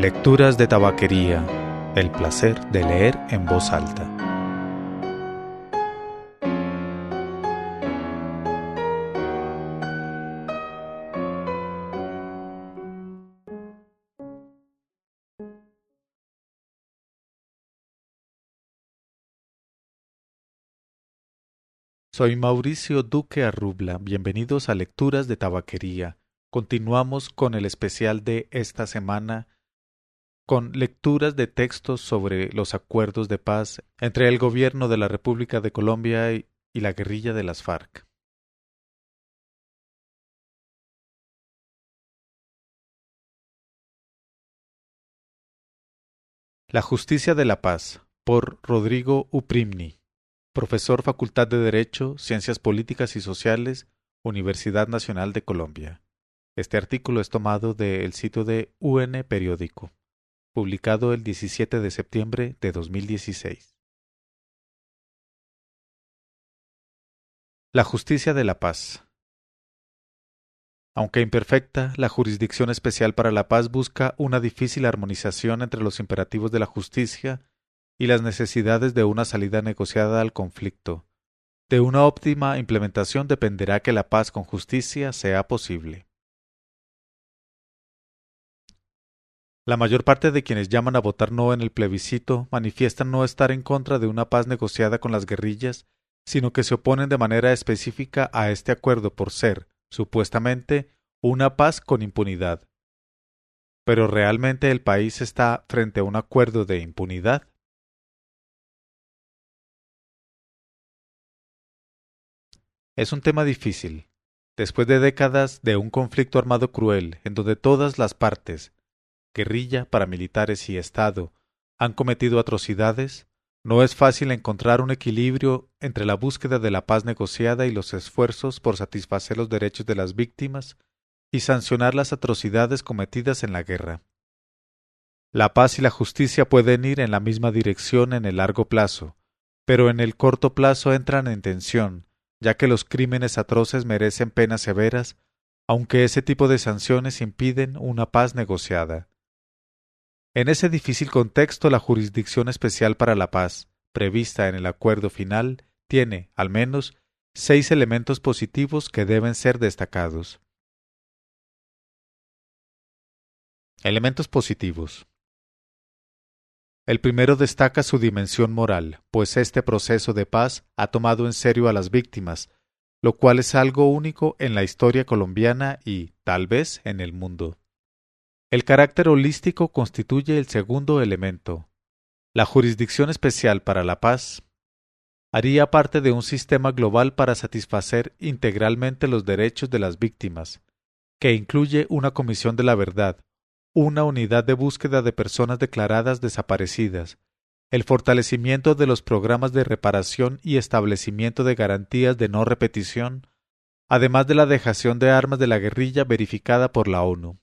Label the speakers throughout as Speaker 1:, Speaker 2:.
Speaker 1: Lecturas de Tabaquería. El placer de leer en voz alta. Soy Mauricio Duque Arrubla. Bienvenidos a Lecturas de Tabaquería. Continuamos con el especial de esta semana con lecturas de textos sobre los acuerdos de paz entre el gobierno de la República de Colombia y la guerrilla de las FARC. La justicia de la paz por Rodrigo Uprimni profesor Facultad de Derecho, Ciencias Políticas y Sociales, Universidad Nacional de Colombia. Este artículo es tomado del sitio de UN Periódico, publicado el 17 de septiembre de 2016. La justicia de la paz. Aunque imperfecta, la Jurisdicción Especial para la Paz busca una difícil armonización entre los imperativos de la justicia y las necesidades de una salida negociada al conflicto. De una óptima implementación dependerá que la paz con justicia sea posible. La mayor parte de quienes llaman a votar no en el plebiscito manifiestan no estar en contra de una paz negociada con las guerrillas, sino que se oponen de manera específica a este acuerdo por ser, supuestamente, una paz con impunidad. Pero realmente el país está frente a un acuerdo de impunidad. Es un tema difícil. Después de décadas de un conflicto armado cruel, en donde todas las partes, guerrilla, paramilitares y Estado, han cometido atrocidades, no es fácil encontrar un equilibrio entre la búsqueda de la paz negociada y los esfuerzos por satisfacer los derechos de las víctimas y sancionar las atrocidades cometidas en la guerra. La paz y la justicia pueden ir en la misma dirección en el largo plazo, pero en el corto plazo entran en tensión, ya que los crímenes atroces merecen penas severas, aunque ese tipo de sanciones impiden una paz negociada. En ese difícil contexto, la Jurisdicción Especial para la Paz, prevista en el acuerdo final, tiene, al menos, seis elementos positivos que deben ser destacados. Elementos positivos. El primero destaca su dimensión moral, pues este proceso de paz ha tomado en serio a las víctimas, lo cual es algo único en la historia colombiana y, tal vez, en el mundo. El carácter holístico constituye el segundo elemento. La Jurisdicción Especial para la Paz haría parte de un sistema global para satisfacer integralmente los derechos de las víctimas, que incluye una Comisión de la Verdad, una unidad de búsqueda de personas declaradas desaparecidas, el fortalecimiento de los programas de reparación y establecimiento de garantías de no repetición, además de la dejación de armas de la guerrilla verificada por la ONU.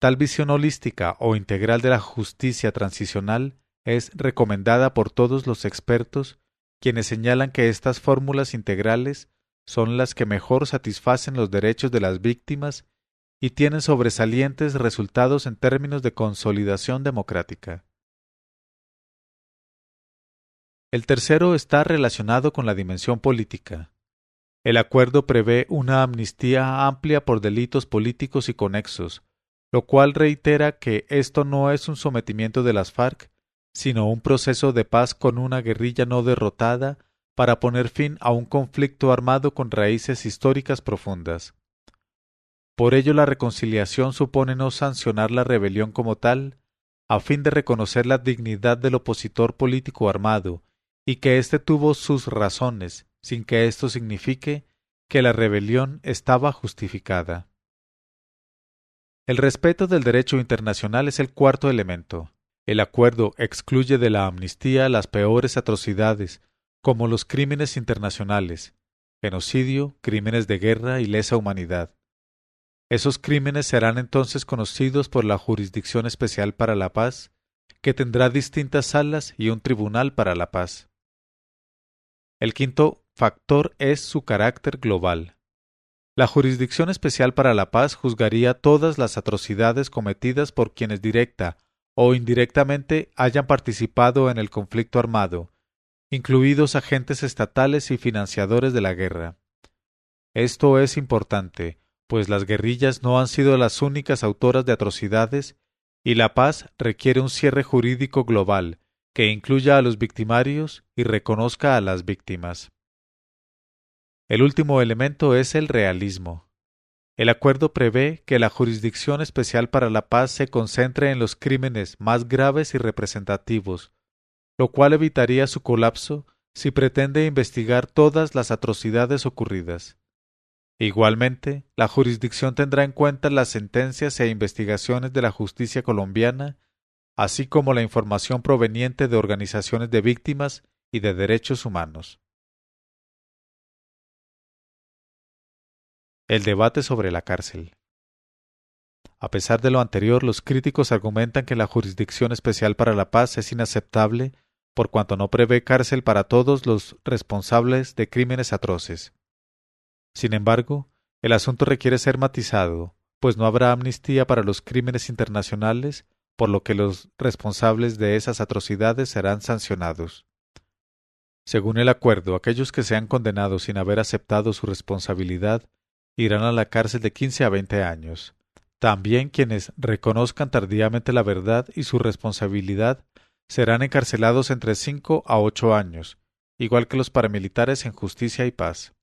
Speaker 1: Tal visión holística o integral de la justicia transicional es recomendada por todos los expertos, quienes señalan que estas fórmulas integrales son las que mejor satisfacen los derechos de las víctimas y tienen sobresalientes resultados en términos de consolidación democrática. El tercero está relacionado con la dimensión política. El acuerdo prevé una amnistía amplia por delitos políticos y conexos, lo cual reitera que esto no es un sometimiento de las FARC, sino un proceso de paz con una guerrilla no derrotada para poner fin a un conflicto armado con raíces históricas profundas. Por ello la reconciliación supone no sancionar la rebelión como tal, a fin de reconocer la dignidad del opositor político armado, y que éste tuvo sus razones, sin que esto signifique que la rebelión estaba justificada. El respeto del derecho internacional es el cuarto elemento. El acuerdo excluye de la amnistía las peores atrocidades, como los crímenes internacionales, genocidio, crímenes de guerra y lesa humanidad. Esos crímenes serán entonces conocidos por la Jurisdicción Especial para la Paz, que tendrá distintas salas y un tribunal para la paz. El quinto factor es su carácter global. La Jurisdicción Especial para la Paz juzgaría todas las atrocidades cometidas por quienes directa o indirectamente hayan participado en el conflicto armado, incluidos agentes estatales y financiadores de la guerra. Esto es importante, pues las guerrillas no han sido las únicas autoras de atrocidades y la paz requiere un cierre jurídico global que incluya a los victimarios y reconozca a las víctimas. El último elemento es el realismo. El acuerdo prevé que la Jurisdicción Especial para la Paz se concentre en los crímenes más graves y representativos, lo cual evitaría su colapso si pretende investigar todas las atrocidades ocurridas. Igualmente, la jurisdicción tendrá en cuenta las sentencias e investigaciones de la justicia colombiana, así como la información proveniente de organizaciones de víctimas y de derechos humanos. El debate sobre la cárcel. A pesar de lo anterior, los críticos argumentan que la Jurisdicción Especial para la Paz es inaceptable por cuanto no prevé cárcel para todos los responsables de crímenes atroces. Sin embargo, el asunto requiere ser matizado, pues no habrá amnistía para los crímenes internacionales, por lo que los responsables de esas atrocidades serán sancionados. Según el acuerdo, aquellos que sean condenados sin haber aceptado su responsabilidad irán a la cárcel de quince a veinte años. También quienes reconozcan tardíamente la verdad y su responsabilidad serán encarcelados entre cinco a ocho años, igual que los paramilitares en justicia y paz.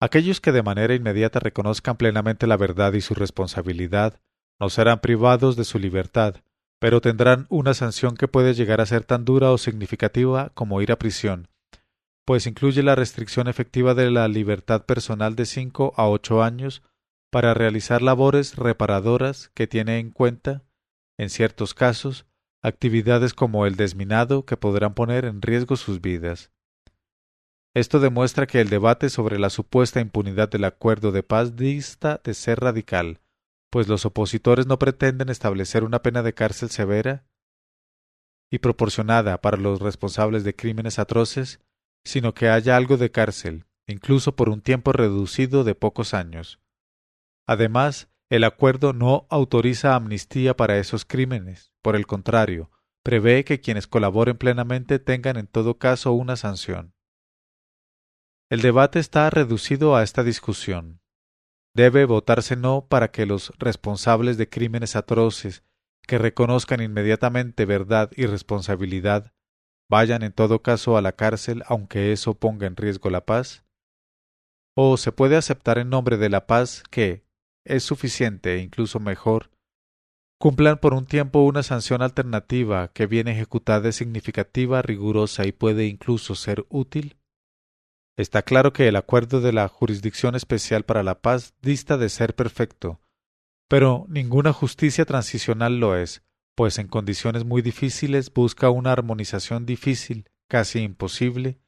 Speaker 1: Aquellos que de manera inmediata reconozcan plenamente la verdad y su responsabilidad no serán privados de su libertad, pero tendrán una sanción que puede llegar a ser tan dura o significativa como ir a prisión, pues incluye la restricción efectiva de la libertad personal de cinco a ocho años para realizar labores reparadoras que tiene en cuenta, en ciertos casos, actividades como el desminado que podrán poner en riesgo sus vidas. Esto demuestra que el debate sobre la supuesta impunidad del acuerdo de paz dista de ser radical, pues los opositores no pretenden establecer una pena de cárcel severa y proporcionada para los responsables de crímenes atroces, sino que haya algo de cárcel, incluso por un tiempo reducido de pocos años. Además, el acuerdo no autoriza amnistía para esos crímenes, por el contrario, prevé que quienes colaboren plenamente tengan en todo caso una sanción. El debate está reducido a esta discusión. Debe votarse no para que los responsables de crímenes atroces que reconozcan inmediatamente verdad y responsabilidad vayan en todo caso a la cárcel aunque eso ponga en riesgo la paz? ¿O se puede aceptar en nombre de la paz que es suficiente e incluso mejor cumplan por un tiempo una sanción alternativa que bien ejecutada es significativa, rigurosa y puede incluso ser útil? Está claro que el acuerdo de la Jurisdicción Especial para la Paz dista de ser perfecto, pero ninguna justicia transicional lo es, pues en condiciones muy difíciles busca una armonización difícil, casi imposible,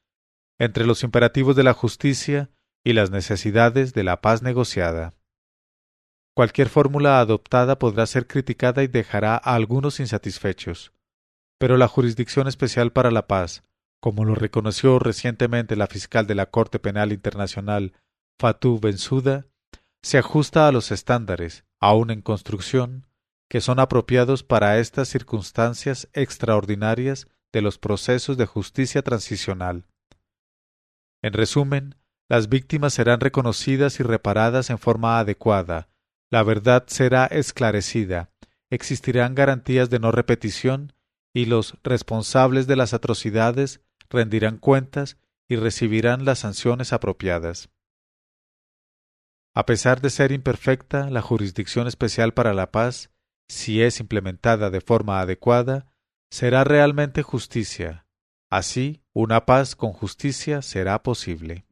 Speaker 1: entre los imperativos de la justicia y las necesidades de la paz negociada. Cualquier fórmula adoptada podrá ser criticada y dejará a algunos insatisfechos, pero la Jurisdicción Especial para la Paz, como lo reconoció recientemente la fiscal de la Corte Penal Internacional, Fatou Bensouda, se ajusta a los estándares, aún en construcción, que son apropiados para estas circunstancias extraordinarias de los procesos de justicia transicional. En resumen, las víctimas serán reconocidas y reparadas en forma adecuada, la verdad será esclarecida, existirán garantías de no repetición y los responsables de las atrocidades rendirán cuentas y recibirán las sanciones apropiadas. A pesar de ser imperfecta, la Jurisdicción Especial para la Paz, si es implementada de forma adecuada, será realmente justicia. Así, una paz con justicia será posible.